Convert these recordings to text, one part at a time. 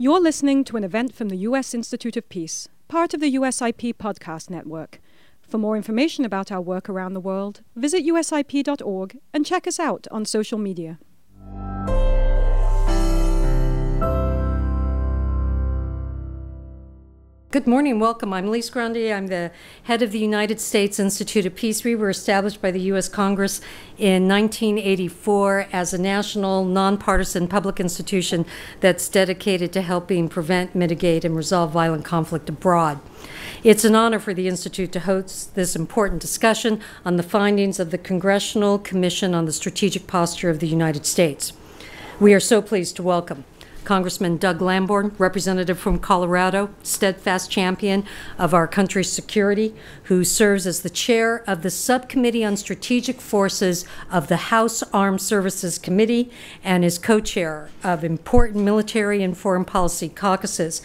You're listening to an event from the U.S. Institute of Peace, part of the USIP podcast network. For more information about our work around the world, visit usip.org and check us out on social media. Good morning, welcome. I'm Lise Grande. I'm the head of the United States Institute of Peace. We were established by the U.S. Congress in 1984 as a national, nonpartisan public institution that's dedicated to helping prevent, mitigate, and resolve violent conflict abroad. It's an honor for the Institute to host this important discussion on the findings of the Congressional Commission on the Strategic Posture of the United States. We are so pleased to welcome Congressman Doug Lamborn, representative from Colorado, steadfast champion of our country's security, who serves as the chair of the Subcommittee on Strategic Forces of the House Armed Services Committee and is co chair of important military and foreign policy caucuses.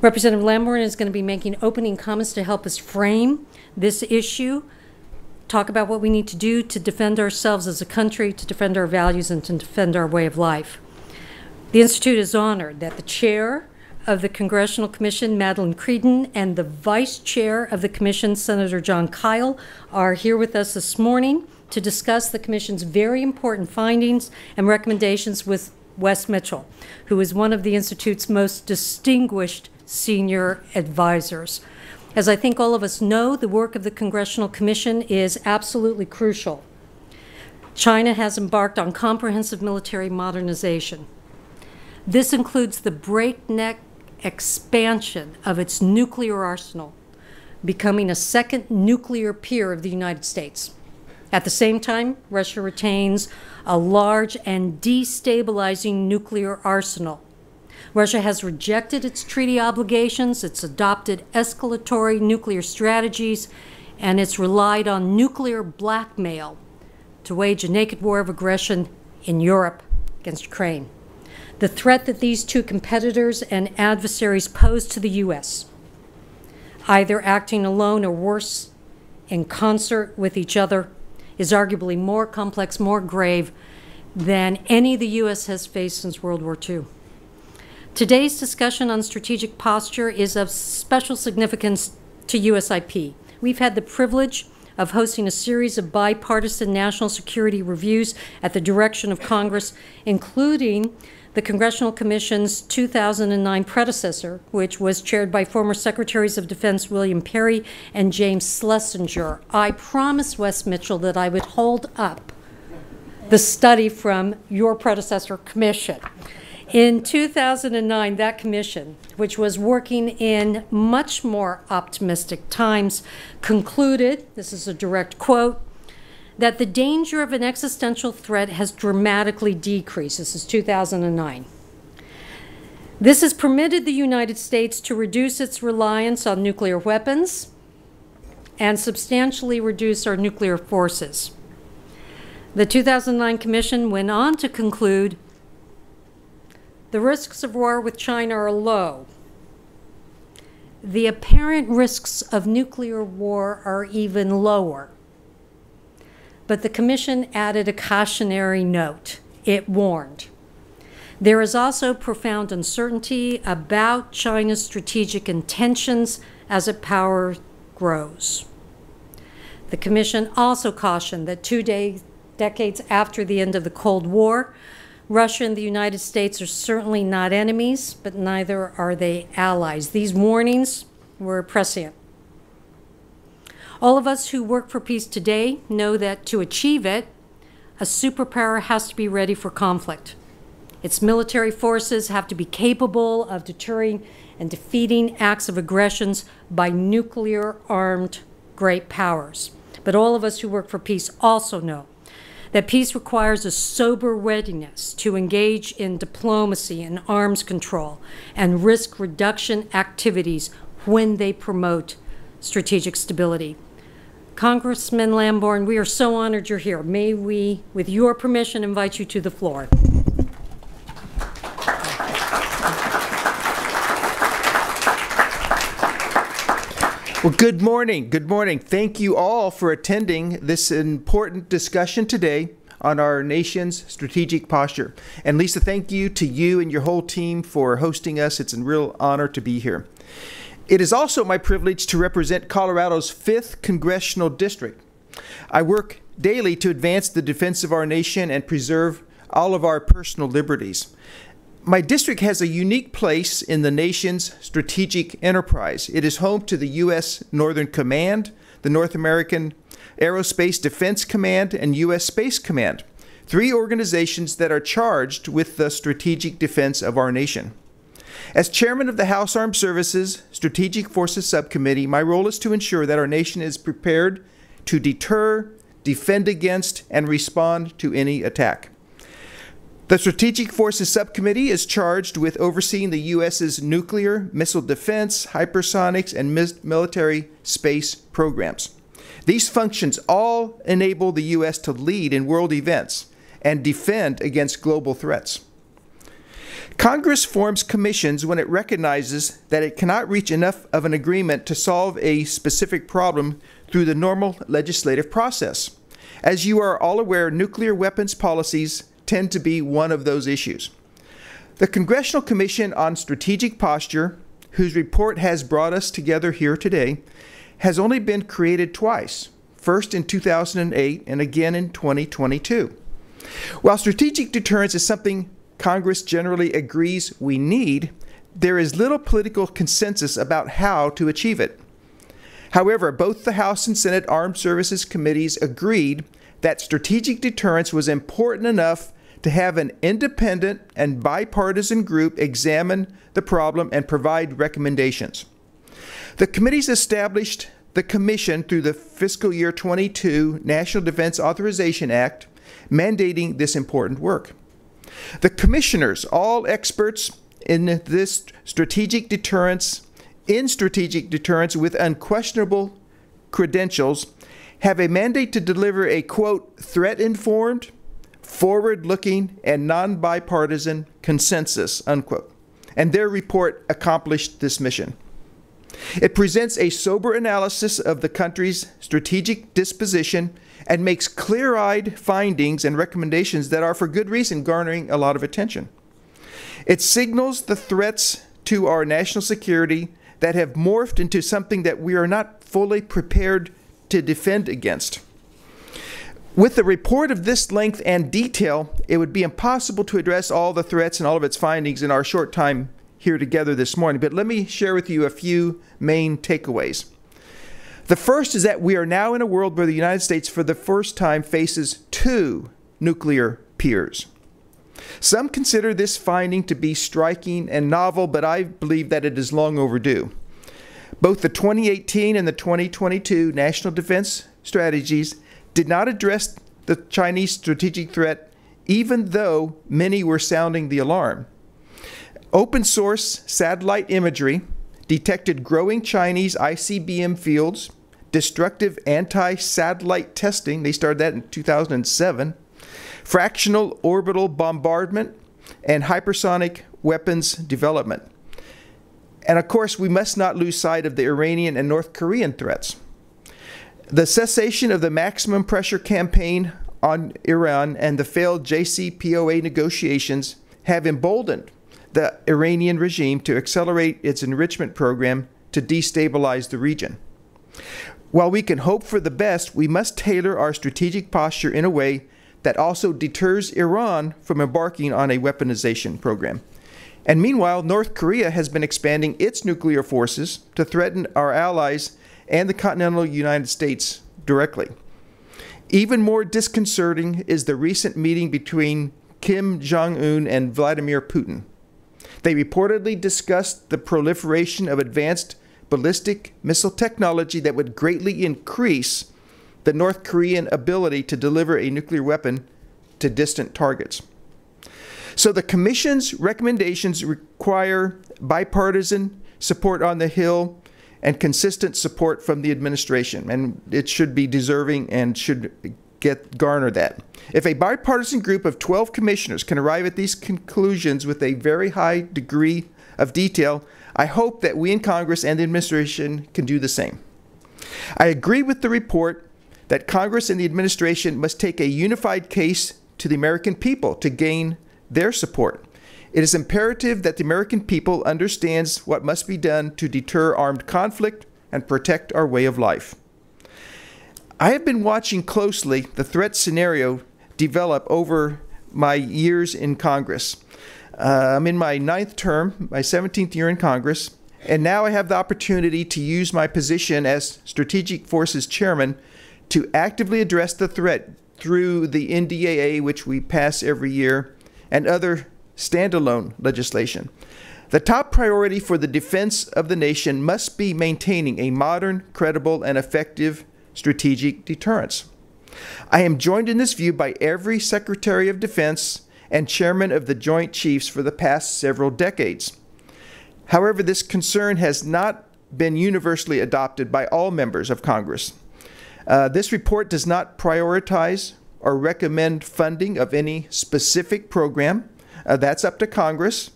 Representative Lamborn is going to be making opening comments to help us frame this issue talk about what we need to do to defend ourselves as a country, to defend our values, and to defend our way of life. The Institute is honored that the chair of the Congressional Commission, Madelyn Creedon, and the vice chair of the Commission, Senator Jon Kyl, are here with us this morning to discuss the Commission's very important findings and recommendations with Wess Mitchell, who is one of the Institute's most distinguished senior advisors. As I think all of us know, the work of the Congressional Commission is absolutely crucial. China has embarked on comprehensive military modernization. This includes the breakneck expansion of its nuclear arsenal, becoming a second nuclear peer of the United States. At the same time, Russia retains a large and destabilizing nuclear arsenal. Russia has rejected its treaty obligations, it's adopted escalatory nuclear strategies, and it's relied on nuclear blackmail to wage a naked war of aggression in Europe against Ukraine the threat that these two competitors and adversaries pose to the U.S., either acting alone or worse, in concert with each other, is arguably more complex, more grave than any the U.S. has faced since World War II. Today's discussion on strategic posture is of special significance to USIP. We've had the privilege of hosting a series of bipartisan national security reviews at the direction of Congress, including the Congressional Commission's 2009 predecessor, which was chaired by former Secretaries of Defense William Perry and James Schlesinger. I promised Wess Mitchell that I would hold up the study from your predecessor commission. In 2009, that commission, which was working in much more optimistic times, concluded this is a direct quote that the danger of an existential threat has dramatically decreased. This is 2009. This has permitted the United States to reduce its reliance on nuclear weapons and substantially reduce our nuclear forces. The 2009 Commission went on to conclude the risks of war with China are low. The apparent risks of nuclear war are even lower. But the Commission added a cautionary note. It warned. There is also profound uncertainty about China's strategic intentions as its power grows. The Commission also cautioned that two day, decades after the end of the Cold War, Russia and the United States are certainly not enemies, but neither are they allies. These warnings were prescient. All of us who work for peace today know that to achieve it, a superpower has to be ready for conflict. Its military forces have to be capable of deterring and defeating acts of aggressions by nuclear armed great powers. But all of us who work for peace also know that peace requires a sober readiness to engage in diplomacy and arms control and risk reduction activities when they promote strategic stability. Congressman Lamborn, we are so honored you're here. May we, with your permission, invite you to the floor. Well, good morning. Good morning. Thank you all for attending this important discussion today on our nation's strategic posture. And Lisa, thank you to you and your whole team for hosting us. It's a real honor to be here. It is also my privilege to represent Colorado's 5th Congressional District. I work daily to advance the defense of our nation and preserve all of our personal liberties. My district has a unique place in the nation's strategic enterprise. It is home to the U.S. Northern Command, the North American Aerospace Defense Command, and U.S. Space Command, three organizations that are charged with the strategic defense of our nation. As chairman of the House Armed Services Strategic Forces Subcommittee, my role is to ensure that our nation is prepared to deter, defend against, and respond to any attack. The Strategic Forces Subcommittee is charged with overseeing the U.S.'s nuclear, missile defense, hypersonics, and military space programs. These functions all enable the U.S. to lead in world events and defend against global threats. Congress forms commissions when it recognizes that it cannot reach enough of an agreement to solve a specific problem through the normal legislative process. As you are all aware, nuclear weapons policies tend to be one of those issues. The Congressional Commission on Strategic Posture, whose report has brought us together here today, has only been created twice first in 2008 and again in 2022. While strategic deterrence is something Congress generally agrees we need, there is little political consensus about how to achieve it. However, both the House and Senate Armed Services Committees agreed that strategic deterrence was important enough to have an independent and bipartisan group examine the problem and provide recommendations. The committees established the Commission through the fiscal year 22 National Defense Authorization Act, mandating this important work. The commissioners, all experts in this strategic deterrence, in strategic deterrence with unquestionable credentials, have a mandate to deliver a quote, threat informed, forward looking, and non bipartisan consensus, unquote. And their report accomplished this mission. It presents a sober analysis of the country's strategic disposition and makes clear eyed findings and recommendations that are, for good reason, garnering a lot of attention. It signals the threats to our national security that have morphed into something that we are not fully prepared to defend against. With a report of this length and detail, it would be impossible to address all the threats and all of its findings in our short time here together this morning, but let me share with you a few main takeaways. The first is that we are now in a world where the United States, for the first time, faces two nuclear peers. Some consider this finding to be striking and novel, but I believe that it is long overdue. Both the 2018 and the 2022 national defense strategies did not address the Chinese strategic threat, even though many were sounding the alarm. Open source satellite imagery detected growing Chinese ICBM fields destructive anti satellite testing. They started that in 2007. Fractional orbital bombardment and hypersonic weapons development. And of course, we must not lose sight of the Iranian and North Korean threats. The cessation of the maximum pressure campaign on Iran and the failed JCPOA negotiations have emboldened the Iranian regime to accelerate its enrichment program to destabilize the region. While we can hope for the best, we must tailor our strategic posture in a way that also deters Iran from embarking on a weaponization program. And meanwhile, North Korea has been expanding its nuclear forces to threaten our allies and the continental United States directly. Even more disconcerting is the recent meeting between Kim Jong un and Vladimir Putin. They reportedly discussed the proliferation of advanced ballistic missile technology that would greatly increase the North Korean ability to deliver a nuclear weapon to distant targets. So the Commission's recommendations require bipartisan support on the Hill and consistent support from the administration, and it should be deserving and should get garner that. If a bipartisan group of 12 commissioners can arrive at these conclusions with a very high degree of detail, I hope that we in Congress and the administration can do the same. I agree with the report that Congress and the administration must take a unified case to the American people to gain their support. It is imperative that the American people understands what must be done to deter armed conflict and protect our way of life. I have been watching closely the threat scenario develop over my years in Congress. Uh, I'm in my ninth term, my 17th year in Congress, and now I have the opportunity to use my position as Strategic Forces Chairman to actively address the threat through the NDAA, which we pass every year, and other standalone legislation. The top priority for the defense of the nation must be maintaining a modern, credible, and effective strategic deterrence. I am joined in this view by every Secretary of Defense and Chairman of the Joint Chiefs for the past several decades. However, this concern has not been universally adopted by all members of Congress. Uh, this report does not prioritize or recommend funding of any specific program. Uh, that's up to Congress.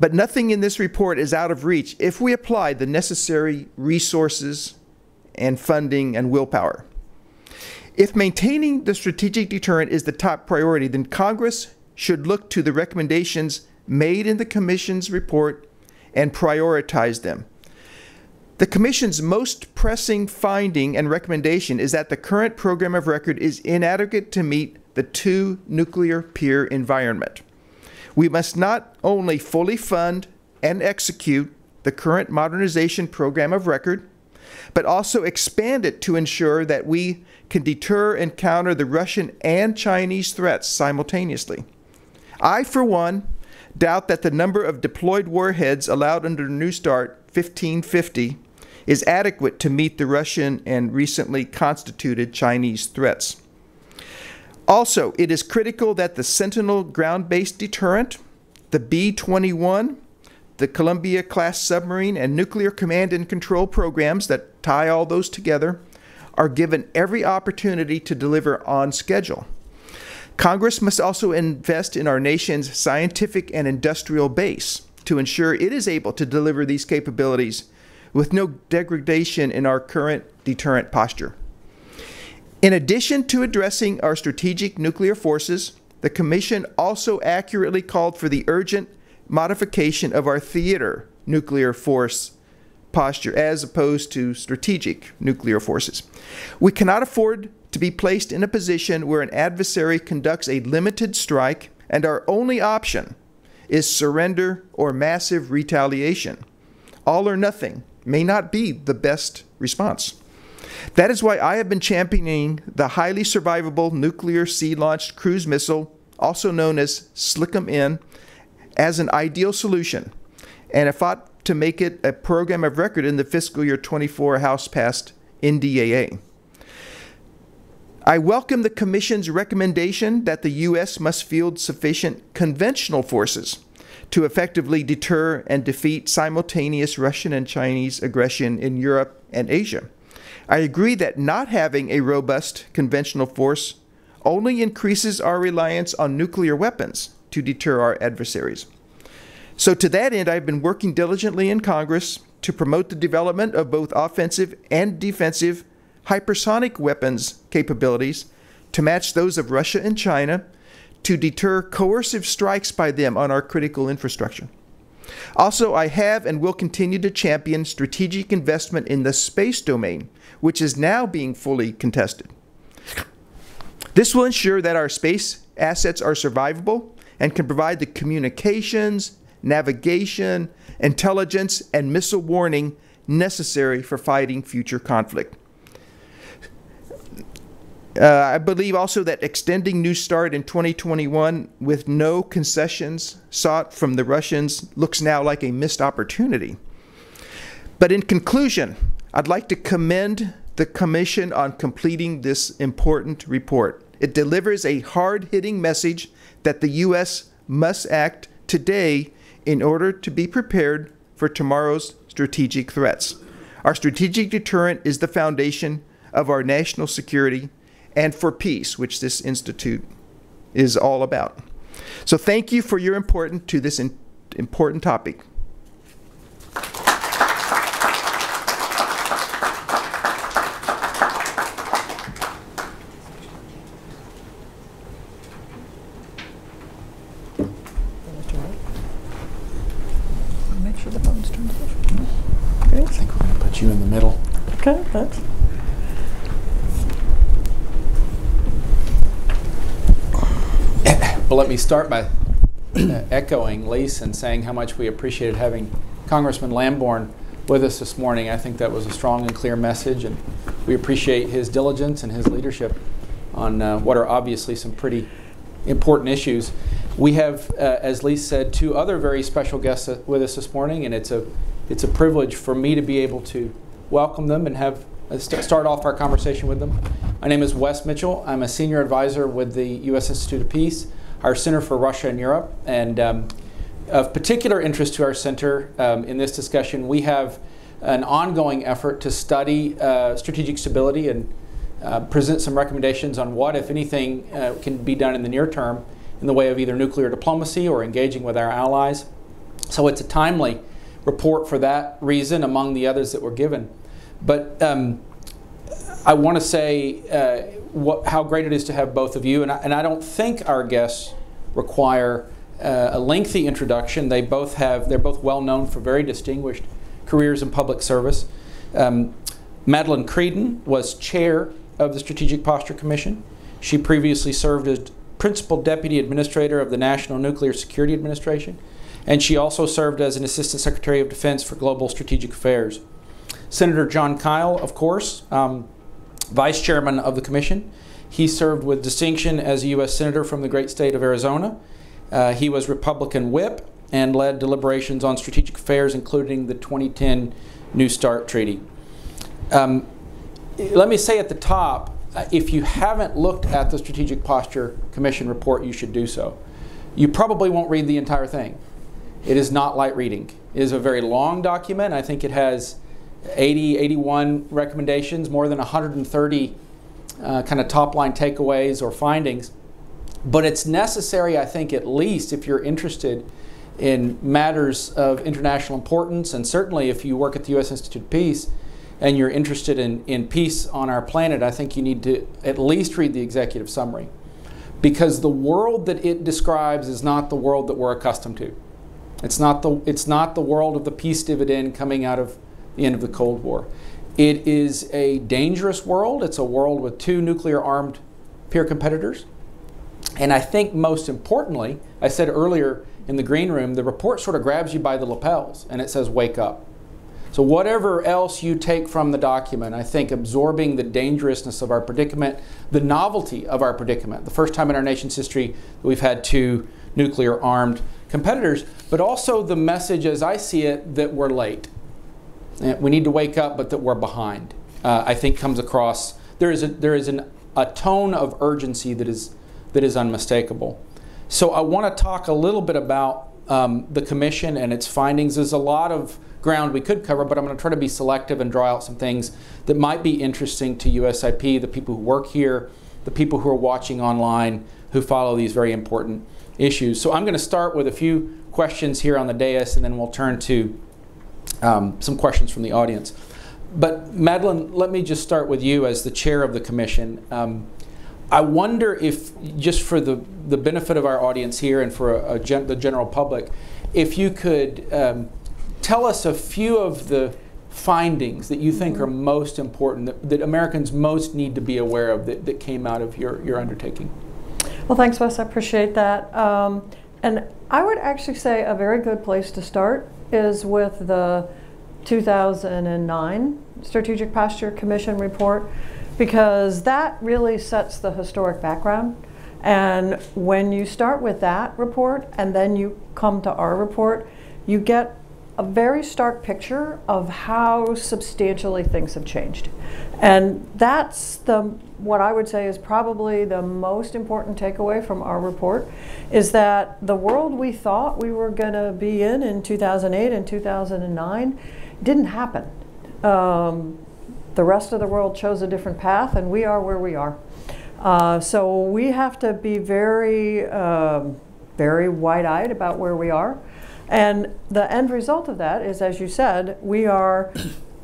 But nothing in this report is out of reach if we apply the necessary resources and funding and willpower. If maintaining the strategic deterrent is the top priority, then Congress should look to the recommendations made in the Commission's report and prioritize them. The Commission's most pressing finding and recommendation is that the current program of record is inadequate to meet the two nuclear peer environment. We must not only fully fund and execute the current modernization program of record, but also expand it to ensure that we can deter and counter the Russian and Chinese threats simultaneously. I, for one, doubt that the number of deployed warheads allowed under New START 1550 is adequate to meet the Russian and recently constituted Chinese threats. Also, it is critical that the Sentinel ground based deterrent, the B 21, the Columbia class submarine, and nuclear command and control programs that tie all those together are given every opportunity to deliver on schedule. Congress must also invest in our nation's scientific and industrial base to ensure it is able to deliver these capabilities with no degradation in our current deterrent posture. In addition to addressing our strategic nuclear forces, the Commission also accurately called for the urgent modification of our theater nuclear force posture as opposed to strategic nuclear forces. We cannot afford to be placed in a position where an adversary conducts a limited strike and our only option is surrender or massive retaliation. All or nothing may not be the best response. That is why I have been championing the highly survivable nuclear sea launched cruise missile, also known as SLCM N, as an ideal solution, and if fought to make it a program of record in the fiscal year 24 House passed NDAA. I welcome the Commission's recommendation that the U.S. must field sufficient conventional forces to effectively deter and defeat simultaneous Russian and Chinese aggression in Europe and Asia. I agree that not having a robust conventional force only increases our reliance on nuclear weapons to deter our adversaries. So, to that end, I've been working diligently in Congress to promote the development of both offensive and defensive hypersonic weapons capabilities to match those of Russia and China to deter coercive strikes by them on our critical infrastructure. Also, I have and will continue to champion strategic investment in the space domain, which is now being fully contested. This will ensure that our space assets are survivable and can provide the communications, navigation, intelligence, and missile warning necessary for fighting future conflict. Uh, I believe also that extending New START in 2021 with no concessions sought from the Russians looks now like a missed opportunity. But in conclusion, I'd like to commend the Commission on completing this important report. It delivers a hard hitting message that the U.S. must act today in order to be prepared for tomorrow's strategic threats. Our strategic deterrent is the foundation of our national security and for peace, which this institute is all about. So thank you for your importance to this important topic. sure the phone's turned off. I think we're going to put you in the middle. Okay, thanks. Well, let me start by echoing Lise and saying how much we appreciated having Congressman Lamborn with us this morning. I think that was a strong and clear message, and we appreciate his diligence and his leadership on uh, what are obviously some pretty important issues. We have, uh, as Lise said, two other very special guests uh, with us this morning, and it's a it's a privilege for me to be able to welcome them and have uh, st- start off our conversation with them. My name is Wess Mitchell. I'm a senior advisor with the U.S. Institute of Peace our Center for Russia and Europe. And um, of particular interest to our center um, in this discussion, we have an ongoing effort to study uh, strategic stability and uh, present some recommendations on what, if anything, uh, can be done in the near term in the way of either nuclear diplomacy or engaging with our allies. So it's a timely report for that reason, among the others that were given. But um, I want to say uh, what, how great it is to have both of you. And I, and I don't think our guests require uh, a lengthy introduction. They both have, they're both well known for very distinguished careers in public service. Um, Madelyn Creedon was chair of the Strategic Posture Commission. She previously served as principal deputy administrator of the National Nuclear Security Administration, and she also served as an assistant secretary of defense for global strategic affairs. Senator Jon Kyl, of course, um, vice chairman of the commission. He served with distinction as a U.S. Senator from the great state of Arizona. Uh, he was Republican whip and led deliberations on strategic affairs, including the 2010 New START Treaty. Um, let me say at the top uh, if you haven't looked at the Strategic Posture Commission report, you should do so. You probably won't read the entire thing. It is not light reading. It is a very long document. I think it has 80, 81 recommendations, more than 130 uh, kind of top line takeaways or findings. But it's necessary, I think, at least if you're interested in matters of international importance, and certainly if you work at the U.S. Institute of Peace and you're interested in, in peace on our planet, I think you need to at least read the executive summary. Because the world that it describes is not the world that we're accustomed to. It's not the, it's not the world of the peace dividend coming out of the end of the Cold War. It is a dangerous world. It's a world with two nuclear armed peer competitors. And I think most importantly, I said earlier in the green room, the report sort of grabs you by the lapels and it says, wake up. So, whatever else you take from the document, I think absorbing the dangerousness of our predicament, the novelty of our predicament, the first time in our nation's history that we've had two nuclear armed competitors, but also the message as I see it that we're late. We need to wake up, but that we're behind. Uh, I think comes across. There is a, there is an, a tone of urgency that is that is unmistakable. So I want to talk a little bit about um, the commission and its findings. There's a lot of ground we could cover, but I'm going to try to be selective and draw out some things that might be interesting to USIP, the people who work here, the people who are watching online, who follow these very important issues. So I'm going to start with a few questions here on the dais, and then we'll turn to um, some questions from the audience. But Madelyn, let me just start with you as the chair of the commission. Um, I wonder if, just for the, the benefit of our audience here and for a, a gen, the general public, if you could um, tell us a few of the findings that you think are most important, that, that, Americans most need to be aware of that, that came out of your, your undertaking. Well, thanks, Wess. I appreciate that. Um, and I would actually say a very good place to start is with the 2009 Strategic Posture Commission report because that really sets the historic background. And when you start with that report and then you come to our report, you get a very stark picture of how substantially things have changed. And that's the what I would say is probably the most important takeaway from our report is that the world we thought we were going to be in in 2008 and 2009 didn't happen. Um, the rest of the world chose a different path, and we are where we are. Uh, so we have to be very, um, very wide-eyed about where we are. And the end result of that is, as you said, we are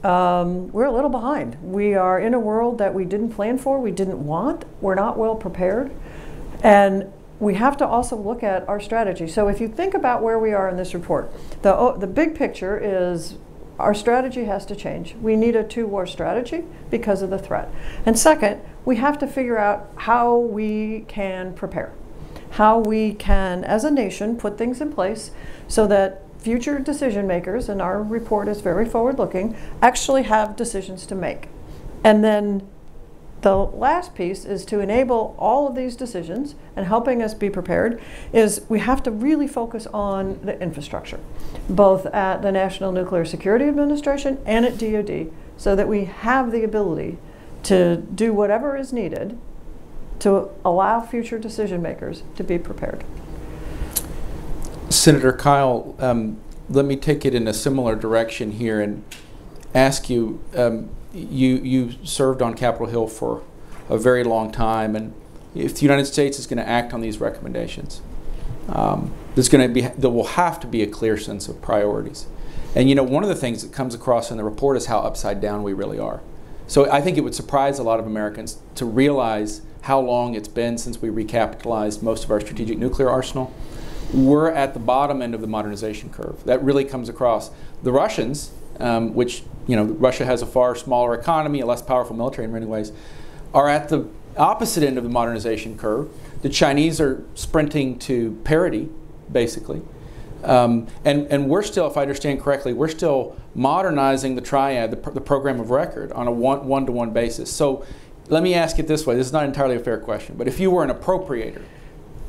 um, we're a little behind. We are in a world that we didn't plan for, we didn't want, we're not well prepared. And we have to also look at our strategy. So if you think about where we are in this report, the, oh, the big picture is our strategy has to change. We need a two war strategy because of the threat. And second, we have to figure out how we can prepare, how we can, as a nation, put things in place so that future decision makers, and our report is very forward looking, actually have decisions to make. And then the last piece is to enable all of these decisions and helping us be prepared is we have to really focus on the infrastructure, both at the National Nuclear Security Administration and at DoD, so that we have the ability to do whatever is needed to allow future decision makers to be prepared. Senator Kyl, um, let me take it in a similar direction here and ask you. Um, you you served on Capitol Hill for a very long time, and if the United States is going to act on these recommendations, um, there's going to be there will have to be a clear sense of priorities. And you know, one of the things that comes across in the report is how upside down we really are. So I think it would surprise a lot of Americans to realize how long it's been since we recapitalized most of our strategic nuclear arsenal. We're at the bottom end of the modernization curve. That really comes across. The Russians, um, which you know, Russia has a far smaller economy, a less powerful military in many ways, are at the opposite end of the modernization curve. The Chinese are sprinting to parity, basically. Um, and, and we're still, if I understand correctly, we're still modernizing the triad, the, the program of record, on a one, one-to-one basis. So let me ask it this way. This is not entirely a fair question, but if you were an appropriator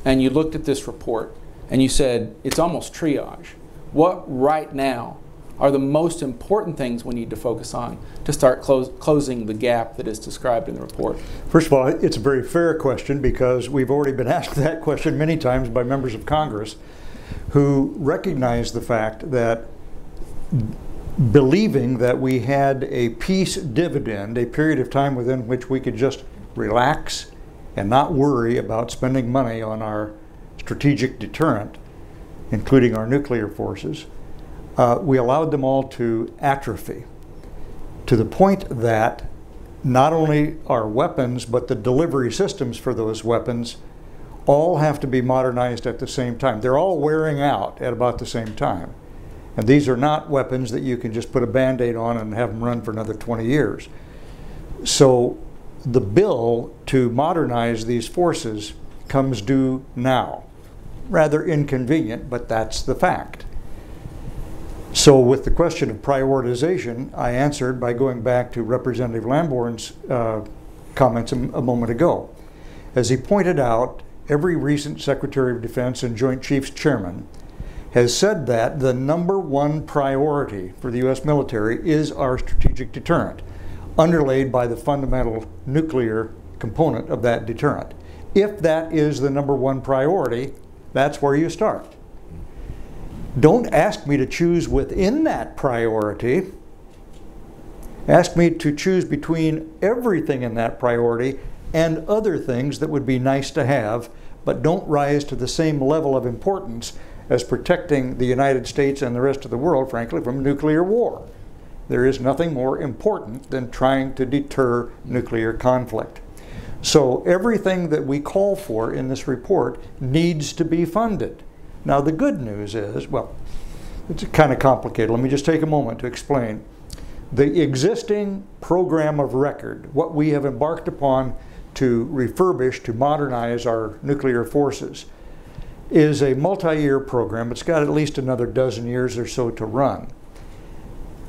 and you looked at this report and you said, it's almost triage, what right now are the most important things we need to focus on to start close, closing the gap that is described in the report? First of all, it's a very fair question because we've already been asked that question many times by members of Congress who recognize the fact that believing that we had a peace dividend, a period of time within which we could just relax and not worry about spending money on our strategic deterrent, including our nuclear forces, uh, we allowed them all to atrophy to the point that not only our weapons, but the delivery systems for those weapons all have to be modernized at the same time. They're all wearing out at about the same time. And these are not weapons that you can just put a band aid on and have them run for another 20 years. So the bill to modernize these forces comes due now. Rather inconvenient, but that's the fact. So, with the question of prioritization, I answered by going back to Representative Lamborn's uh, comments a, a moment ago. As he pointed out, every recent Secretary of Defense and Joint Chiefs Chairman has said that the number one priority for the U.S. military is our strategic deterrent, underlaid by the fundamental nuclear component of that deterrent. If that is the number one priority, that's where you start. Don't ask me to choose within that priority. Ask me to choose between everything in that priority and other things that would be nice to have, but don't rise to the same level of importance as protecting the United States and the rest of the world, frankly, from nuclear war. There is nothing more important than trying to deter nuclear conflict. So everything that we call for in this report needs to be funded. Now, the good news is well, it's kind of complicated. Let me just take a moment to explain. The existing program of record, what we have embarked upon to refurbish, to modernize our nuclear forces, is a multi year program. It's got at least another dozen years or so to run.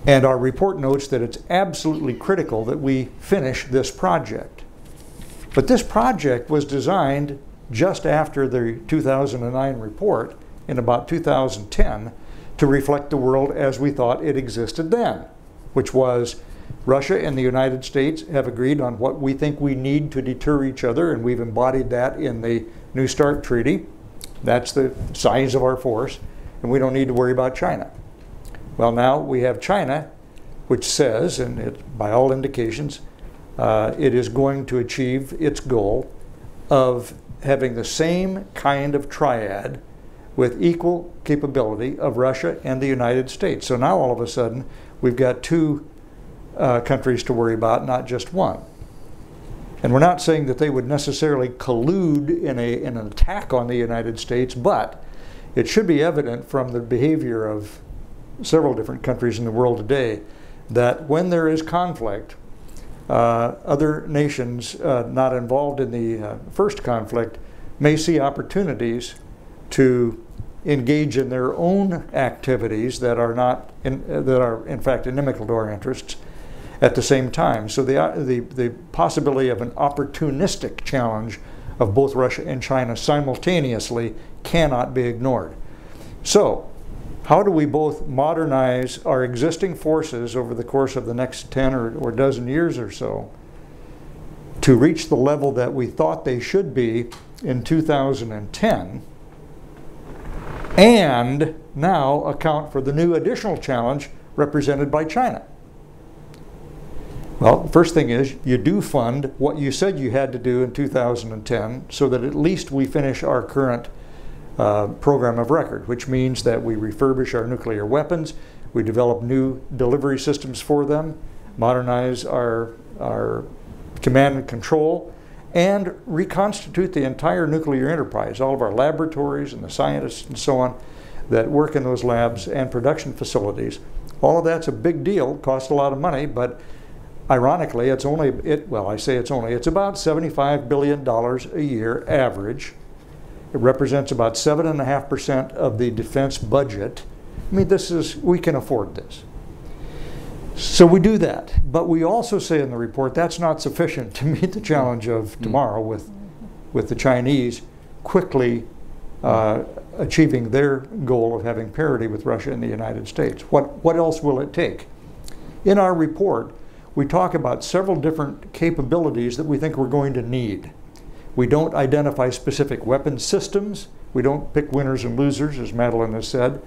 And our report notes that it's absolutely critical that we finish this project. But this project was designed just after the 2009 report in about 2010 to reflect the world as we thought it existed then, which was Russia and the United States have agreed on what we think we need to deter each other, and we've embodied that in the New START Treaty. That's the size of our force, and we don't need to worry about China. Well, now we have China, which says, and it, by all indications, uh, it is going to achieve its goal of having the same kind of triad with equal capability of Russia and the United States. So now all of a sudden, we've got two uh, countries to worry about, not just one. And we're not saying that they would necessarily collude in, a, in an attack on the United States, but it should be evident from the behavior of several different countries in the world today that when there is conflict, uh, other nations uh, not involved in the uh, first conflict may see opportunities to engage in their own activities that are not in, that are in fact inimical to our interests at the same time. So the, uh, the, the possibility of an opportunistic challenge of both Russia and China simultaneously cannot be ignored. So, how do we both modernize our existing forces over the course of the next 10 or, or dozen years or so to reach the level that we thought they should be in 2010 and now account for the new additional challenge represented by China? Well, the first thing is you do fund what you said you had to do in 2010 so that at least we finish our current uh, program of record, which means that we refurbish our nuclear weapons, we develop new delivery systems for them, modernize our, our command and control, and reconstitute the entire nuclear enterprise, all of our laboratories and the scientists and so on that work in those labs and production facilities. All of that's a big deal, costs a lot of money, but Ironically, it's only, it, well, I say it's only, it's about $75 billion a year average. It represents about 7.5% of the defense budget. I mean, this is, we can afford this. So we do that. But we also say in the report that's not sufficient to meet the challenge of mm-hmm. tomorrow with, with the Chinese quickly uh, achieving their goal of having parity with Russia and the United States. What, what else will it take? In our report, we talk about several different capabilities that we think we're going to need. We don't identify specific weapon systems. We don't pick winners and losers, as Madelyn has said.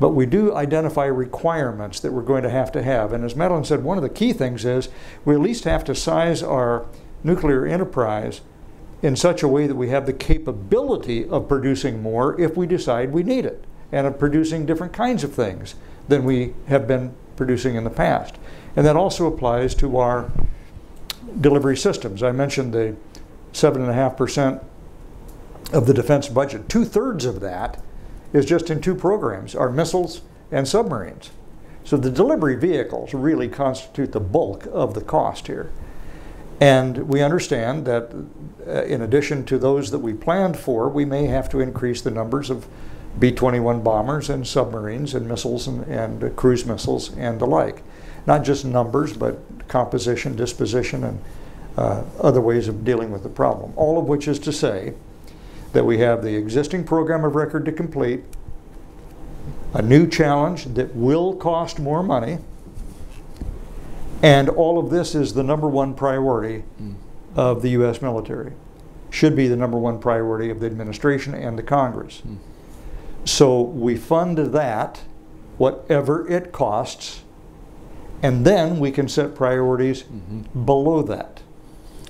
But we do identify requirements that we're going to have to have. And as Madelyn said, one of the key things is we at least have to size our nuclear enterprise in such a way that we have the capability of producing more if we decide we need it, and of producing different kinds of things than we have been producing in the past. And that also applies to our delivery systems. I mentioned the 7.5% of the defense budget. Two thirds of that is just in two programs our missiles and submarines. So the delivery vehicles really constitute the bulk of the cost here. And we understand that uh, in addition to those that we planned for, we may have to increase the numbers of B 21 bombers and submarines and missiles and, and cruise missiles and the like not just numbers, but composition, disposition, and uh, other ways of dealing with the problem. All of which is to say that we have the existing program of record to complete, a new challenge that will cost more money, and all of this is the number one priority mm. of the U.S. military. Should be the number one priority of the administration and the Congress. Mm. So we fund that, whatever it costs, and then we can set priorities mm-hmm. below that.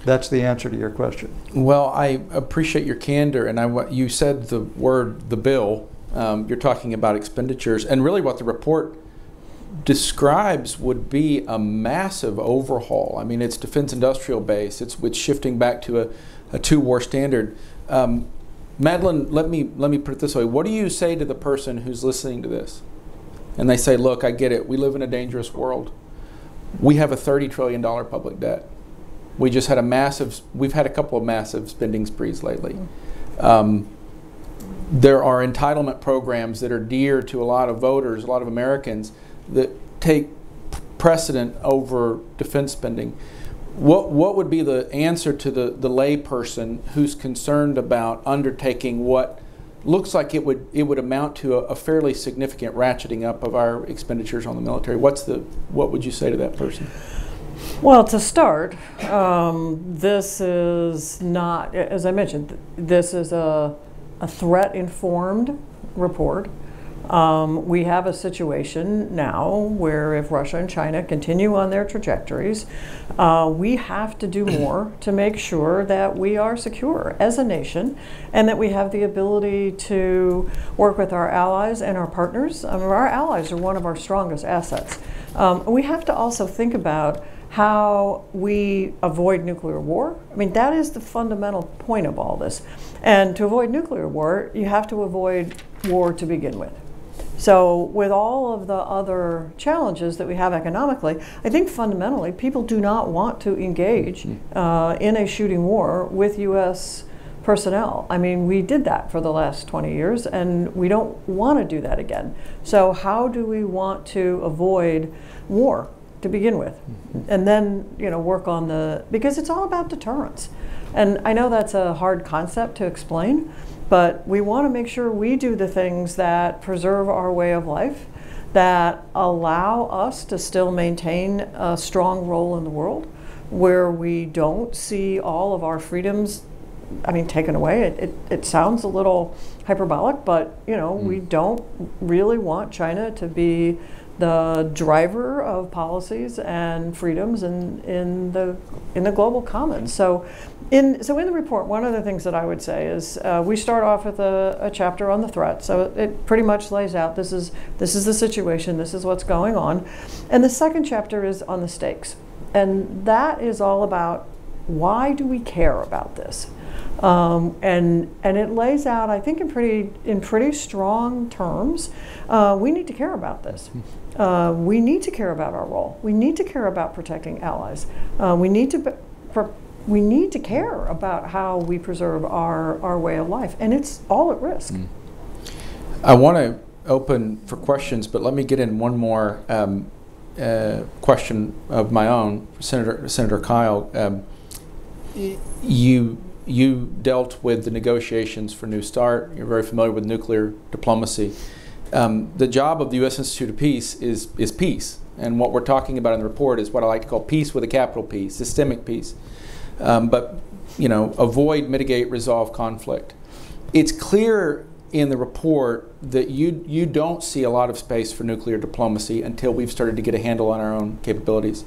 That's the answer to your question. Well, I appreciate your candor, and I you said the word the bill. Um, you're talking about expenditures, and really what the report describes would be a massive overhaul. I mean, it's defense industrial base. It's it's shifting back to a, a two war standard. Um, Madelyn, let me let me put it this way: What do you say to the person who's listening to this? and they say, look, I get it. We live in a dangerous world. We have a $30 trillion public debt. We just had a massive, we've had a couple of massive spending sprees lately. Um, there are entitlement programs that are dear to a lot of voters, a lot of Americans, that take precedent over defense spending. What, what would be the answer to the, the layperson who's concerned about undertaking what looks like it would it would amount to a, a, fairly significant ratcheting up of our expenditures on the military. What's the what would you say to that person? Well, to start, um, this is not, as I mentioned, this is a, a threat informed report. Um, we have a situation now where if Russia and China continue on their trajectories, uh, we have to do more to make sure that we are secure as a nation and that we have the ability to work with our allies and our partners. Um, our allies are one of our strongest assets. Um, we have to also think about how we avoid nuclear war. I mean, that is the fundamental point of all this. And to avoid nuclear war, you have to avoid war to begin with. So, with all of the other challenges that we have economically, I think fundamentally people do not want to engage mm-hmm. uh, in a shooting war with U.S. personnel. I mean, we did that for the last 20 years, and we don't want to do that again. So, how do we want to avoid war to begin with? Mm-hmm. And then, you know, work on the, because it's all about deterrence. And I know that's a hard concept to explain, but we want to make sure we do the things that preserve our way of life, that allow us to still maintain a strong role in the world, where we don't see all of our freedoms, I mean, taken away. It, it, it sounds a little hyperbolic, but you know, mm. we don't really want China to be the driver of policies and freedoms in, in the in the global commons. So in, so in the report, one of the things that I would say is uh, we start off with a, a, chapter on the threat. So it pretty much lays out this is this is the situation, this is what's going on, and the second chapter is on the stakes, and that is all about why do we care about this, um, and and it lays out I think in pretty in pretty strong terms. Uh, we need to care about this. Uh, we need to care about our role. We need to care about protecting allies. Uh, we need to. We need to care about how we preserve our, our way of life, and it's all at risk. Mm. I want to open for questions, but let me get in one more um, uh, question of my own, Senator Senator Kyl. Um, you you dealt with the negotiations for New START. You're very familiar with nuclear diplomacy. Um, the job of the U.S. Institute of Peace is is peace, and what we're talking about in the report is what I like to call peace with a capital P, systemic peace um, but you know, avoid, mitigate, resolve conflict. It's clear in the report that you you don't see a lot of space for nuclear diplomacy until we've started to get a handle on our own capabilities.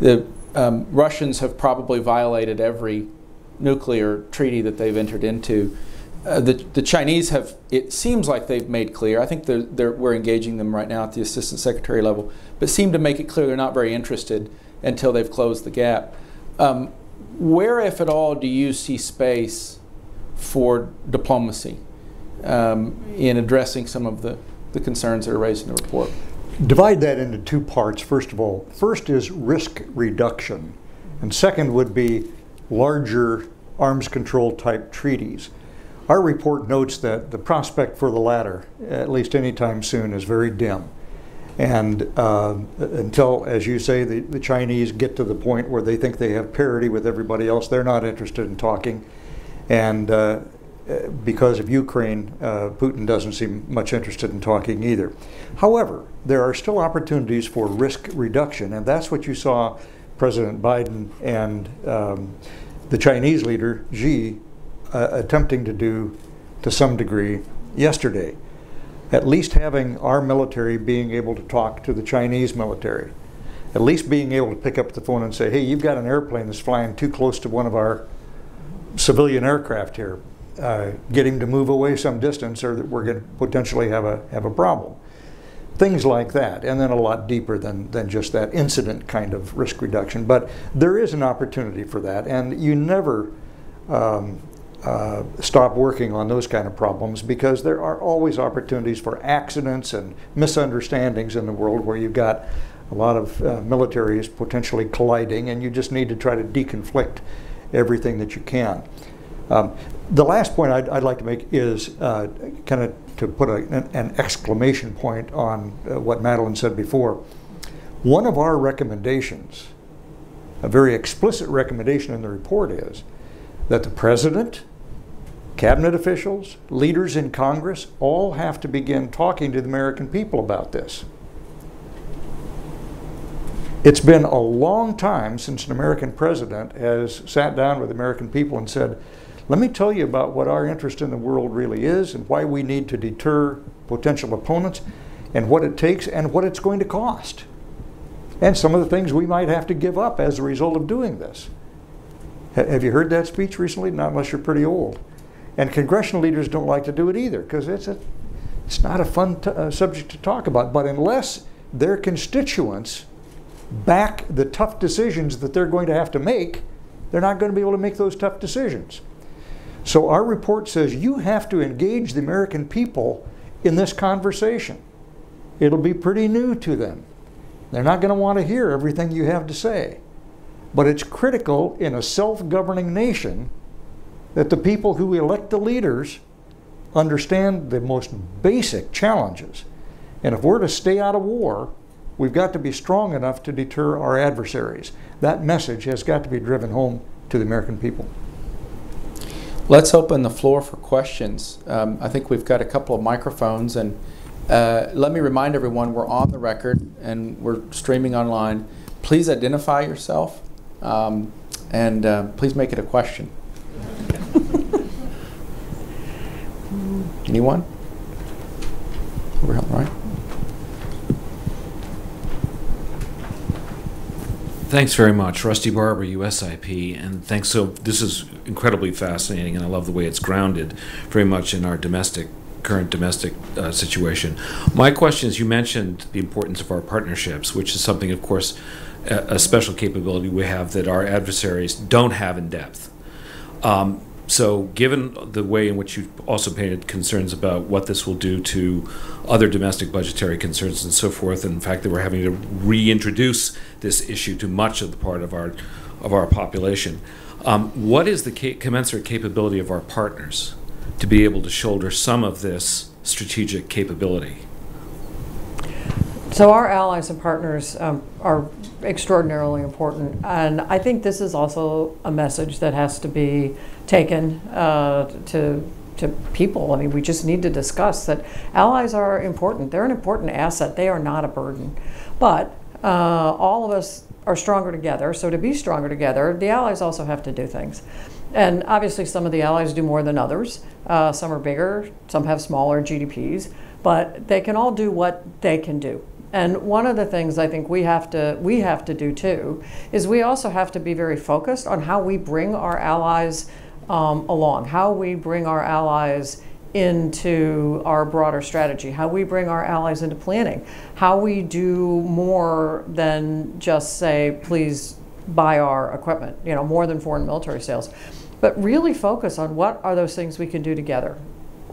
The um, Russians have probably violated every nuclear treaty that they've entered into. Uh, the, the Chinese have, it seems like they've made clear, I think they're, they're, we're engaging them right now at the assistant secretary level, but seem to make it clear they're not very interested until they've closed the gap. Um, where, if at all, do you see space for diplomacy um, in addressing some of the, the concerns that are raised in the report? Divide that into two parts, first of all. First is risk reduction, and second would be larger arms control type treaties. Our report notes that the prospect for the latter, at least anytime soon, is very dim. And uh, until, as you say, the, the Chinese get to the point where they think they have parity with everybody else, they're not interested in talking. And uh, because of Ukraine, uh, Putin doesn't seem much interested in talking either. However, there are still opportunities for risk reduction, and that's what you saw President Biden and um, the Chinese leader Xi uh, attempting to do to some degree yesterday at least having our military being able to talk to the Chinese military, at least being able to pick up the phone and say, hey, you've got an airplane that's flying too close to one of our civilian aircraft here. Uh, get him to move away some distance or that we're going to potentially have a, have a problem. Things like that, and then a lot deeper than, than just that incident kind of risk reduction. But there is an opportunity for that, and you never um, uh, stop working on those kind of problems because there are always opportunities for accidents and misunderstandings in the world where you've got a lot of uh, militaries potentially colliding and you just need to try to deconflict everything that you can. Um, the last point I'd, I'd, like to make is uh, kind of to put a, an, an, exclamation point on uh, what Madelyn said before. One of our recommendations, a very explicit recommendation in the report is that the president cabinet officials, leaders in Congress, all have to begin talking to the American people about this. It's been a long time since an American president has sat down with American people and said, let me tell you about what our interest in the world really is and why we need to deter potential opponents and what it takes and what it's going to cost. And some of the things we might have to give up as a result of doing this. Have you heard that speech recently? Not unless you're pretty old. And congressional leaders don't like to do it either because it's, a, it's not a fun uh, subject to talk about. But unless their constituents back the tough decisions that they're going to have to make, they're not going to be able to make those tough decisions. So our report says you have to engage the American people in this conversation. It'll be pretty new to them. They're not going to want to hear everything you have to say. But it's critical in a self governing nation that the people who elect the leaders understand the most basic challenges. And if we're to stay out of war, we've got to be strong enough to deter our adversaries. That message has got to be driven home to the American people. Let's open the floor for questions. Um, I think we've got a couple of microphones, and uh, let me remind everyone we're on the record and we're streaming online. Please identify yourself um, and uh, please make it a question. Anyone? Over here, right? Thanks very much, Rusty Barber, USIP, and thanks. So this is incredibly fascinating, and I love the way it's grounded very much in our domestic current domestic uh, situation. My question is: You mentioned the importance of our partnerships, which is something, of course, a, a special capability we have that our adversaries don't have in depth. Um, so, given the way in which you've also painted concerns about what this will do to other domestic budgetary concerns and so forth, and the fact that we're having to reintroduce this issue to much of the part of our of our population, um, what is the ca- commensurate capability of our partners to be able to shoulder some of this strategic capability? So our allies and partners um, are extraordinarily important, and I think this is also a message that has to be taken uh, to to people. I mean, we just need to discuss that allies are important. They're an important asset. They are not a burden, but uh, all of us are stronger together. So to be stronger together, the allies also have to do things. And obviously, some of the allies do more than others. Uh, some are bigger, some have smaller GDPs, but they can all do what they can do. And one of the things I think we have to we have to do too is we also have to be very focused on how we bring our allies um, along, how we bring our allies into our broader strategy, how we bring our allies into planning, how we do more than just say, please buy our equipment, you know, more than foreign military sales, but really focus on what are those things we can do together.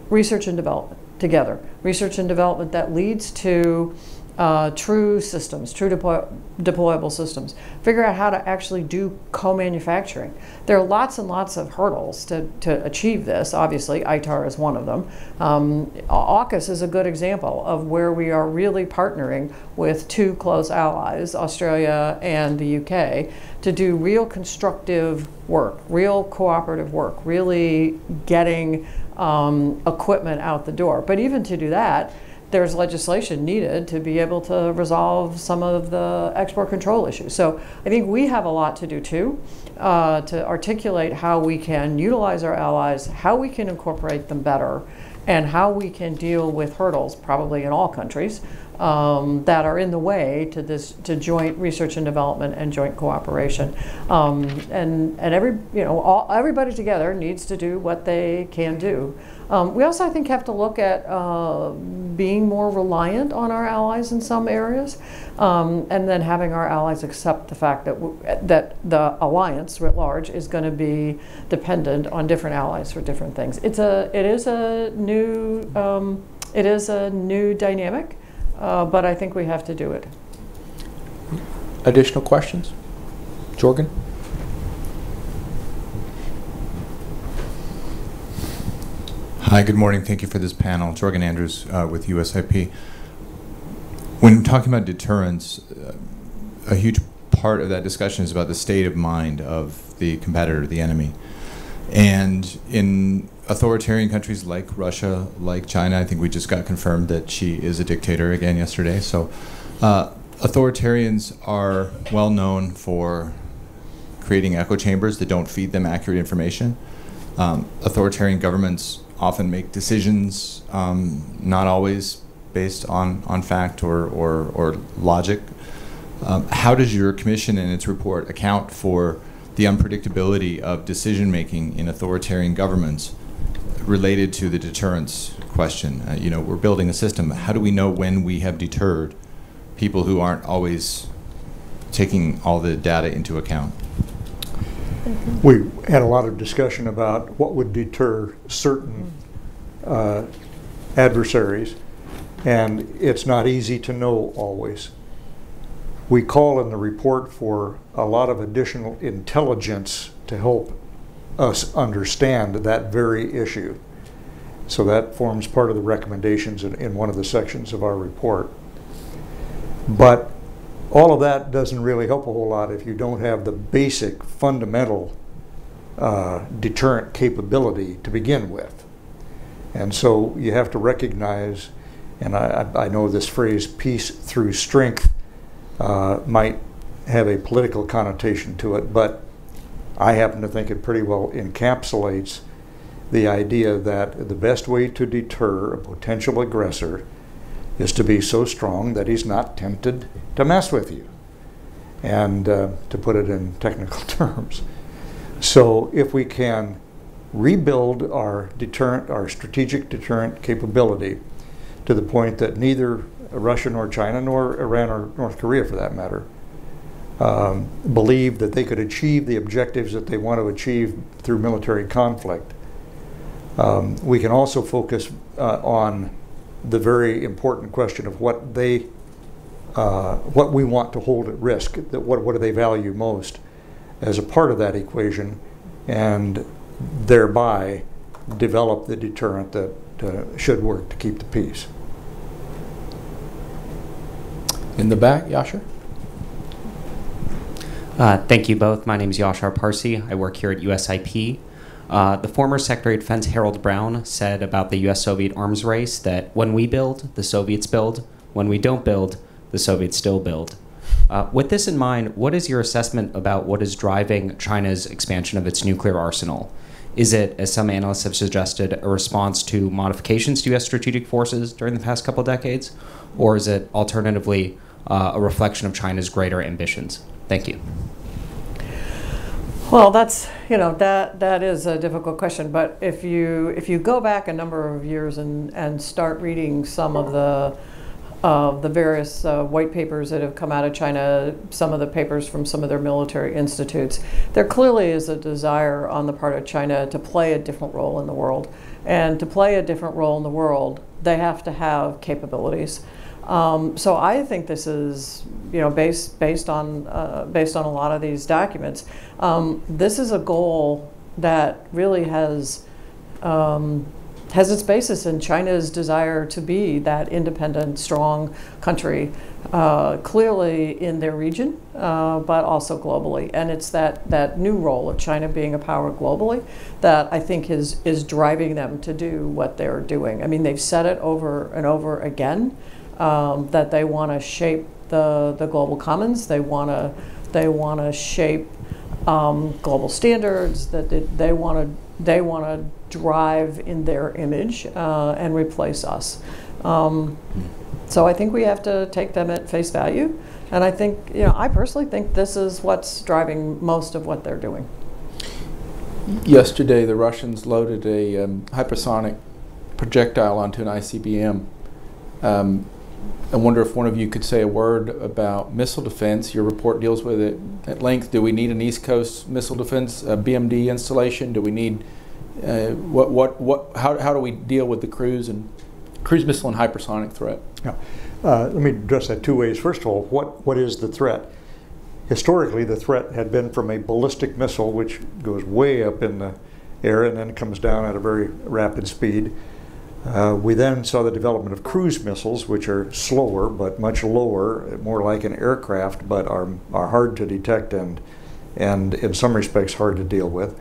Research and development together. Research and development that leads to uh, true systems, true deploy- deployable systems. Figure out how to actually do co-manufacturing. There are lots and lots of hurdles to, to achieve this. Obviously, ITAR is one of them. Um, AUKUS is a good example of where we are really partnering with two close allies, Australia and the UK, to do real constructive work, real cooperative work, really getting um, equipment out the door. But even to do that, there's legislation needed to be able to resolve some of the export control issues. So I think we have a lot to do too, uh, to articulate how we can utilize our allies, how we can incorporate them better, and how we can deal with hurdles, probably in all countries, um, that are in the way to this to joint research and development and joint cooperation. Um, and and every you know all, everybody together needs to do what they can do. Um, we also, I think, have to look at uh, being more reliant on our allies in some areas, um, and then having our allies accept the fact that that the alliance writ large is going to be dependent on different allies for different things. It's a it is a new um, it is a new dynamic, uh, but I think we have to do it. Additional questions? Jorgen? Hi, good morning. Thank you for this panel. Jorgen Andrews uh, with USIP. When talking about deterrence, uh, a huge part of that discussion is about the state of mind of the competitor, the enemy. And in authoritarian countries like Russia, like China, I think we just got confirmed that Xi is a dictator again yesterday. So, uh, authoritarians are well known for creating echo chambers that don't feed them accurate information. Um, authoritarian governments often make decisions, um, not always based on, on fact or, or, or logic. Um, how does your commission and its report account for the unpredictability of decision making in authoritarian governments related to the deterrence question? Uh, you know, we're building a system. How do we know when we have deterred people who aren't always taking all the data into account? We had a lot of discussion about what would deter certain uh, adversaries, and it's not easy to know always. We call in the report for a lot of additional intelligence to help us understand that very issue. So that forms part of the recommendations in, in one of the sections of our report. But all of that doesn't really help a whole lot if you don't have the basic fundamental uh, deterrent capability to begin with. And so you have to recognize, and I, I know this phrase, peace through strength, uh, might have a political connotation to it, but I happen to think it pretty well encapsulates the idea that the best way to deter a potential aggressor is to be so strong that he's not tempted to mess with you. And uh, to put it in technical terms. So if we can rebuild our deterrent, our strategic deterrent capability to the point that neither Russia nor China nor Iran or North Korea for that matter um, believe that they could achieve the objectives that they want to achieve through military conflict. Um, we can also focus uh, on the very important question of what they, uh, what we want to hold at risk. That what what do they value most, as a part of that equation, and thereby develop the deterrent that uh, should work to keep the peace. In the back, Yashar. Uh, thank you both. My name is Yashar Parsi. I work here at USIP. Uh, the former Secretary of Defense Harold Brown said about the US Soviet arms race that when we build, the Soviets build. When we don't build, the Soviets still build. Uh, with this in mind, what is your assessment about what is driving China's expansion of its nuclear arsenal? Is it, as some analysts have suggested, a response to modifications to U.S. strategic forces during the past couple decades? Or is it alternatively uh, a reflection of China's greater ambitions? Thank you. Well, that's you know that that is a difficult question. But if you if you go back a number of years and and start reading some of the uh, the various uh, white papers that have come out of China, some of the papers from some of their military institutes, there clearly is a desire on the part of China to play a different role in the world. And to play a different role in the world, they have to have capabilities. Um, so I think this is, you know, based based on uh, based on a lot of these documents. Um, this is a goal that really has um, has its basis in China's desire to be that independent, strong country, uh, clearly in their region, uh, but also globally. And it's that, that new role of China being a power globally that I think is, is driving them to do what they're doing. I mean, they've said it over and over again um, that they want to shape the, the global commons. They want to they want to shape um, global standards. That they, want to they want to drive in their image uh, and replace us. Um, so I think we have to take them at face value. And I think, you know, I personally think this is what's driving most of what they're doing. Yesterday, the Russians loaded a um, hypersonic projectile onto an ICBM. Um, I wonder if one of you could say a word about missile defense. Your report deals with it at length. Do we need an East Coast missile defense BMD installation? Do we need uh, what what what? How how do we deal with the cruise and cruise missile and hypersonic threat? Yeah. Uh, let me address that two ways. First of all, what what is the threat? Historically, the threat had been from a ballistic missile, which goes way up in the air and then comes down at a very rapid speed. Uh, we then saw the development of cruise missiles, which are slower but much lower, more like an aircraft, but are, are hard to detect and, and in some respects hard to deal with.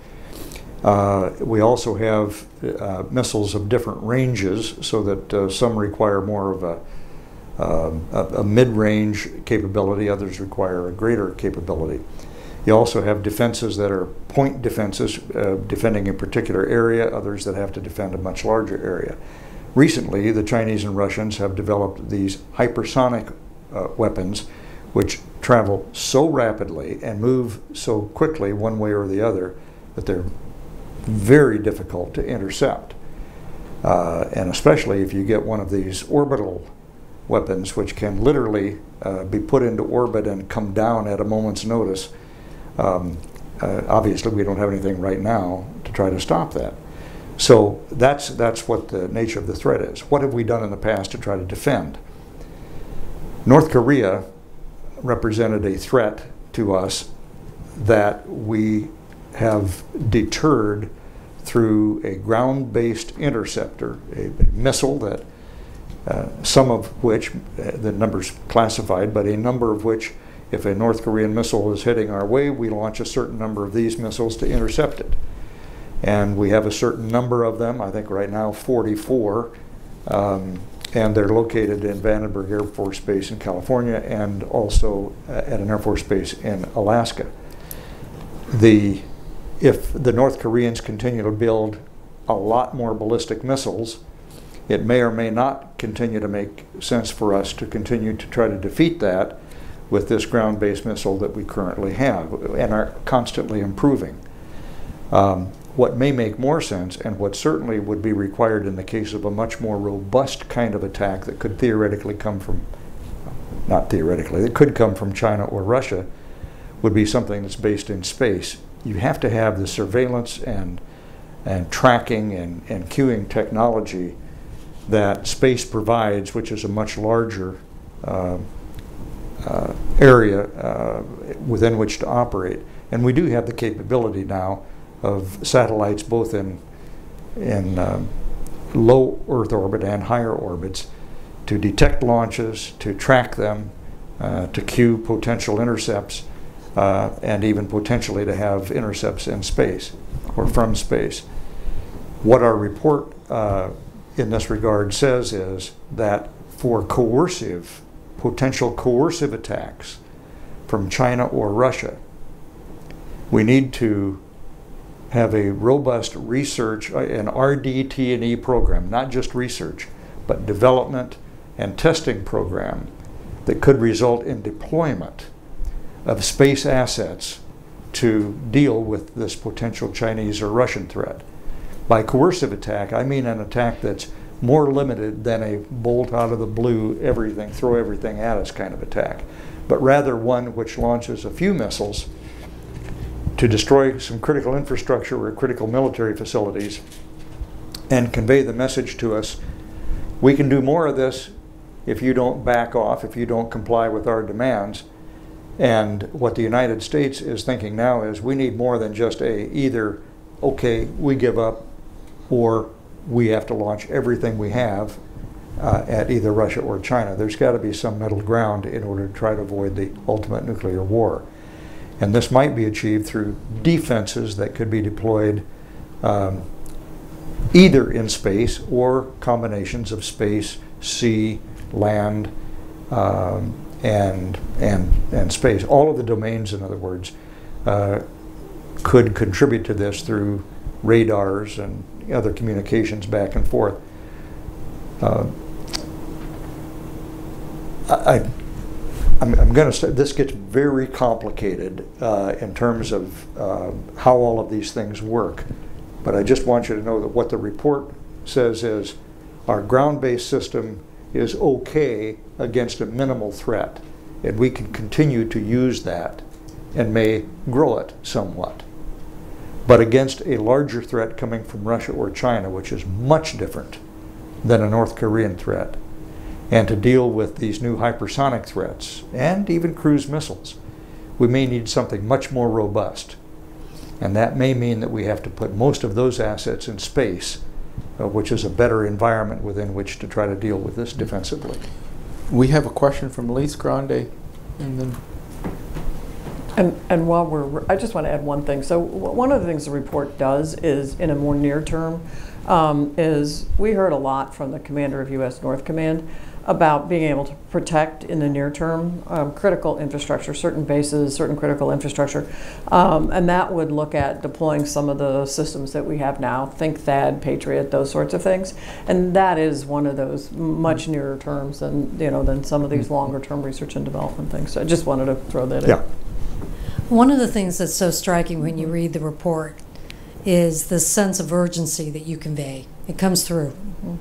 Uh, we also have uh, missiles of different ranges, so that uh, some require more of a, um, a, a mid-range capability, others require a greater capability. You also have defenses that are point defenses, uh, defending a particular area, others that have to defend a much larger area. Recently, the Chinese and Russians have developed these hypersonic uh, weapons, which travel so rapidly and move so quickly one way or the other that they're very difficult to intercept. Uh, and especially if you get one of these orbital weapons, which can literally uh, be put into orbit and come down at a moment's notice. Um, uh, obviously, we don't have anything right now to try to stop that. So that's, that's what the nature of the threat is. What have we done in the past to try to defend? North Korea represented a threat to us that we have deterred through a ground based interceptor, a, missile that uh, some of which, uh, the numbers classified, but a number of which, if a North Korean missile is heading our way, we launch a certain number of these missiles to intercept it. And we have a certain number of them, I think right now 44, um, and they're located in Vandenberg Air Force Base in California and also uh, at an Air Force Base in Alaska. The, if the North Koreans continue to build a lot more ballistic missiles, it may or may not continue to make sense for us to continue to try to defeat that with this ground based missile that we currently have and are constantly improving. Um, what may make more sense and what certainly would be required in the case of a much more robust kind of attack that could theoretically come from, not theoretically, it could come from China or Russia, would be something that's based in space. You have to have the surveillance and, and tracking and, and cueing technology that space provides, which is a much larger uh, uh, area uh, within which to operate. And we do have the capability now of satellites both in, in um, low Earth orbit and higher orbits to detect launches, to track them, uh, to cue potential intercepts, uh, and even potentially to have intercepts in space or from space. What our report uh, in this regard says is that for coercive, potential coercive attacks from China or Russia, we need to have a robust research, uh, an RDT&E program, not just research, but development and testing program that could result in deployment of space assets to deal with this potential Chinese or Russian threat. By coercive attack, I mean an attack that's more limited than a bolt out of the blue, everything, throw everything at us kind of attack, but rather one which launches a few missiles to destroy some critical infrastructure or critical military facilities and convey the message to us we can do more of this if you don't back off, if you don't comply with our demands. And what the United States is thinking now is we need more than just a either, okay, we give up, or we have to launch everything we have uh, at either Russia or China. There's got to be some middle ground in order to try to avoid the ultimate nuclear war. And this might be achieved through defenses that could be deployed um, either in space or combinations of space, sea, land, um, and, and, and space. All of the domains, in other words, uh, could contribute to this through radars and other communications back and forth. Uh, I, I'm, I'm going to say this gets very complicated uh, in terms of uh, how all of these things work, but I just want you to know that what the report says is our ground-based system is okay against a minimal threat, and we can continue to use that and may grow it somewhat but against a larger threat coming from Russia or China, which is much different than a North Korean threat, and to deal with these new hypersonic threats and even cruise missiles, we may need something much more robust. And that may mean that we have to put most of those assets in space, uh, which is a better environment within which to try to deal with this defensively. We have a question from Lise Grande, and then and, and while we're, I just want to add one thing. So one of the things the report does is, in a more near term, um, is we heard a lot from the commander of U.S. North Command about being able to protect in the near term um, critical infrastructure, certain bases, certain critical infrastructure, um, and that would look at deploying some of the systems that we have now, think THAAD, Patriot, those sorts of things, and that is one of those much nearer terms than you know than some of these mm-hmm. longer term research and development things. So I just wanted to throw that yeah. in. One of the things that's so striking when you mm-hmm. read the report is the sense of urgency that you convey. It comes through. Mm-hmm.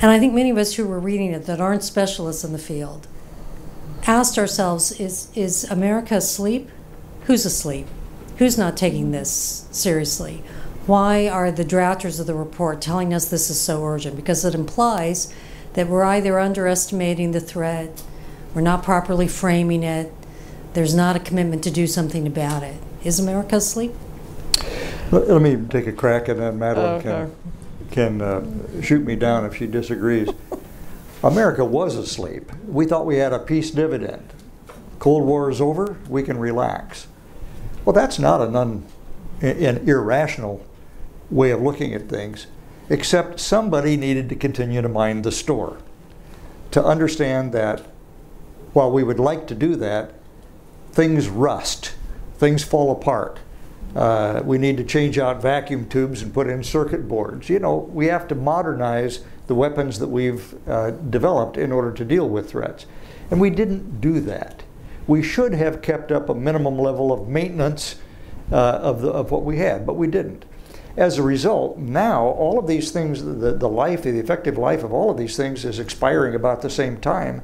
And I think many of us who were reading it that aren't specialists in the field asked ourselves is, is America asleep? Who's asleep? Who's not taking mm-hmm. this seriously? Why are the drafters of the report telling us this is so urgent? Because it implies that we're either underestimating the threat, we're not properly framing it, there's not a commitment to do something about it. Is America asleep? Let, let me take a crack and then Madelyn Okay. can, can uh, shoot me down if she disagrees. America was asleep. We thought we had a peace dividend. Cold War is over, we can relax. Well, that's not an, un, an irrational way of looking at things, except somebody needed to continue to mind the store. To understand that while we would like to do that, things rust, things fall apart. Uh, we need to change out vacuum tubes and put in circuit boards. You know, we have to modernize the weapons that we've uh, developed in order to deal with threats. And we didn't do that. We should have kept up a minimum level of maintenance uh, of, the, of what we had, but we didn't. As a result, now all of these things, the, the life, the effective life of all of these things is expiring about the same time.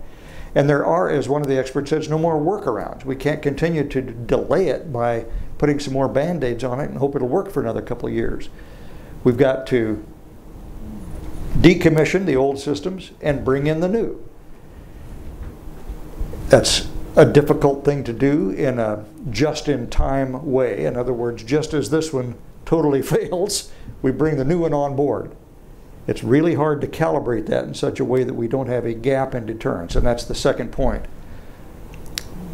And there are, as one of the experts says, no more workarounds. We can't continue to delay it by putting some more band aids on it and hope it'll work for another couple of years. We've got to decommission the old systems and bring in the new. That's a difficult thing to do in a just in time way. In other words, just as this one totally fails, we bring the new one on board. It's really hard to calibrate that in such a way that we don't have a gap in deterrence, and that's the second point.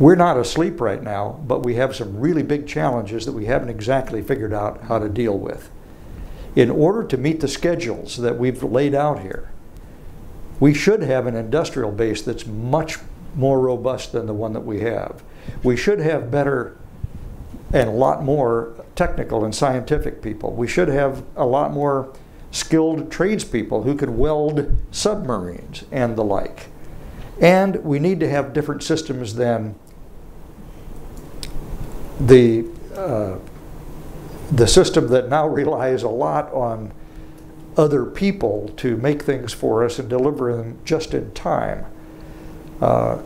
We're not asleep right now, but we have some really big challenges that we haven't exactly figured out how to deal with. In order to meet the schedules that we've laid out here, we should have an industrial base that's much more robust than the one that we have. We should have better and a lot more technical and scientific people. We should have a lot more skilled tradespeople who could weld submarines and the like. And we need to have different systems than the uh, the system that now relies a lot on other people to make things for us and deliver them just in time, uh,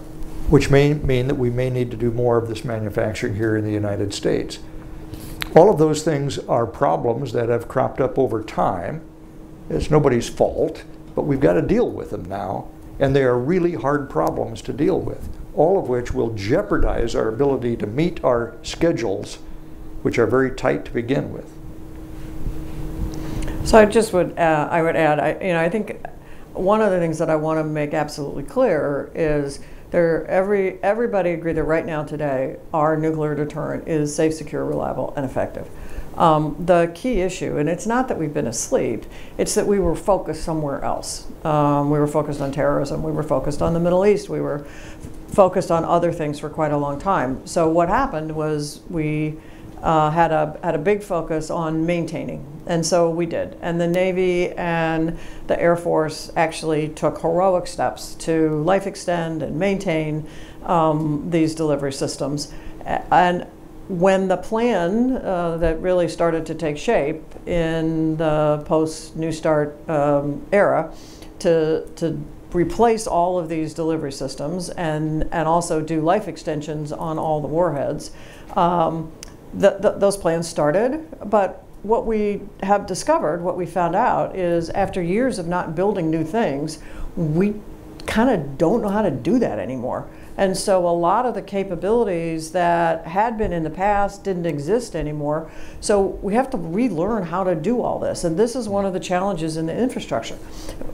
which may mean that we may need to do more of this manufacturing here in the United States. All of those things are problems that have cropped up over time. It's nobody's fault, but we've got to deal with them now, and they are really hard problems to deal with, all of which will jeopardize our ability to meet our schedules, which are very tight to begin with. So I just would, uh, I would add, I, you know, I think one of the things that I want to make absolutely clear is there, every, everybody agree that right now today, our nuclear deterrent is safe, secure, reliable, and effective. Um, the key issue, and it's not that we've been asleep, it's that we were focused somewhere else. Um, we were focused on terrorism, we were focused on the Middle East, we were focused on other things for quite a long time. So what happened was we uh, had a had a big focus on maintaining, and so we did. And the Navy and the Air Force actually took heroic steps to life extend and maintain um, these delivery systems. And when the plan uh, that really started to take shape in the post New Start um, era to to replace all of these delivery systems and and also do life extensions on all the warheads. Um, th- th- those plans started, but what we have discovered, what we found out, is after years of not building new things, we kind of don't know how to do that anymore. And so a lot of the capabilities that had been in the past didn't exist anymore. So we have to relearn how to do all this. And this is one of the challenges in the infrastructure.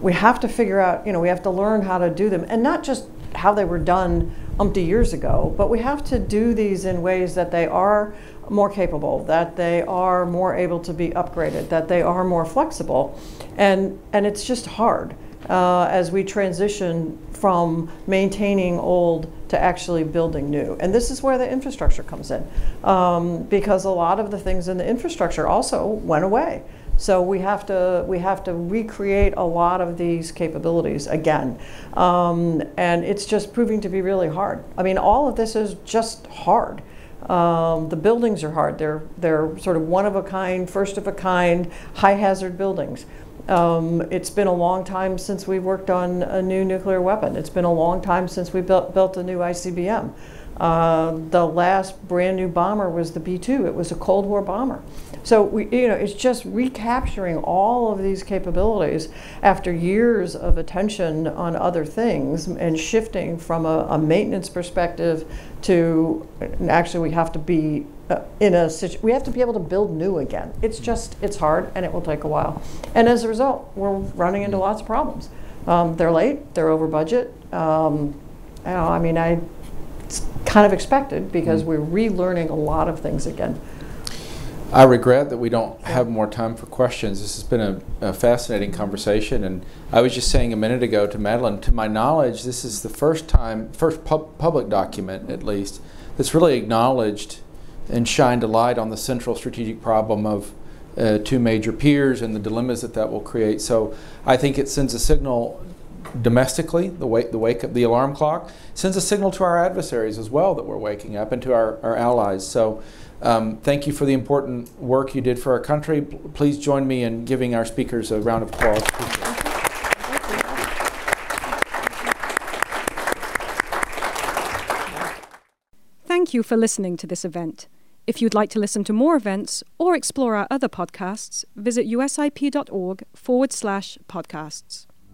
We have to figure out, you know, we have to learn how to do them and not just how they were done umpty years ago, but we have to do these in ways that they are more capable, that they are more able to be upgraded, that they are more flexible. And, and it's just hard uh, as we transition from maintaining old to actually building new. And this is where the infrastructure comes in, um, because a lot of the things in the infrastructure also went away. So we have to we have to recreate a lot of these capabilities again, um, and it's just proving to be really hard. I mean, all of this is just hard. Um, the buildings are hard. They're they're sort of one of a kind, first of a kind, high hazard buildings. Um, it's been a long time since we worked on a new nuclear weapon. It's been a long time since we built, built a new ICBM. Uh, the last brand new bomber was the B 2, it was a Cold War bomber. So we, you know, it's just recapturing all of these capabilities after years of attention on other things and shifting from a, a maintenance perspective to actually we have to be uh, in a we have to be able to build new again. It's just it's hard and it will take a while. And as a result, we're running into lots of problems. Um, they're late. They're over budget. Um, you know, I mean, I it's kind of expected because Mm. we're relearning a lot of things again. I regret that we don't have more time for questions. This has been a, a fascinating conversation, and I was just saying a minute ago to Madelyn, to my knowledge, this is the first time, first pub- public document at least, that's really acknowledged and shined a light on the central strategic problem of uh, two major peers and the dilemmas that that will create. So I think it sends a signal domestically, the wake, the wake up, the alarm clock sends a signal to our adversaries as well that we're waking up and to our, our allies. So um, thank you for the important work you did for our country. P- Please join me in giving our speakers a round of applause. Thank you for listening to this event. If you'd like to listen to more events or explore our other podcasts, visit usip.org forward slash podcasts.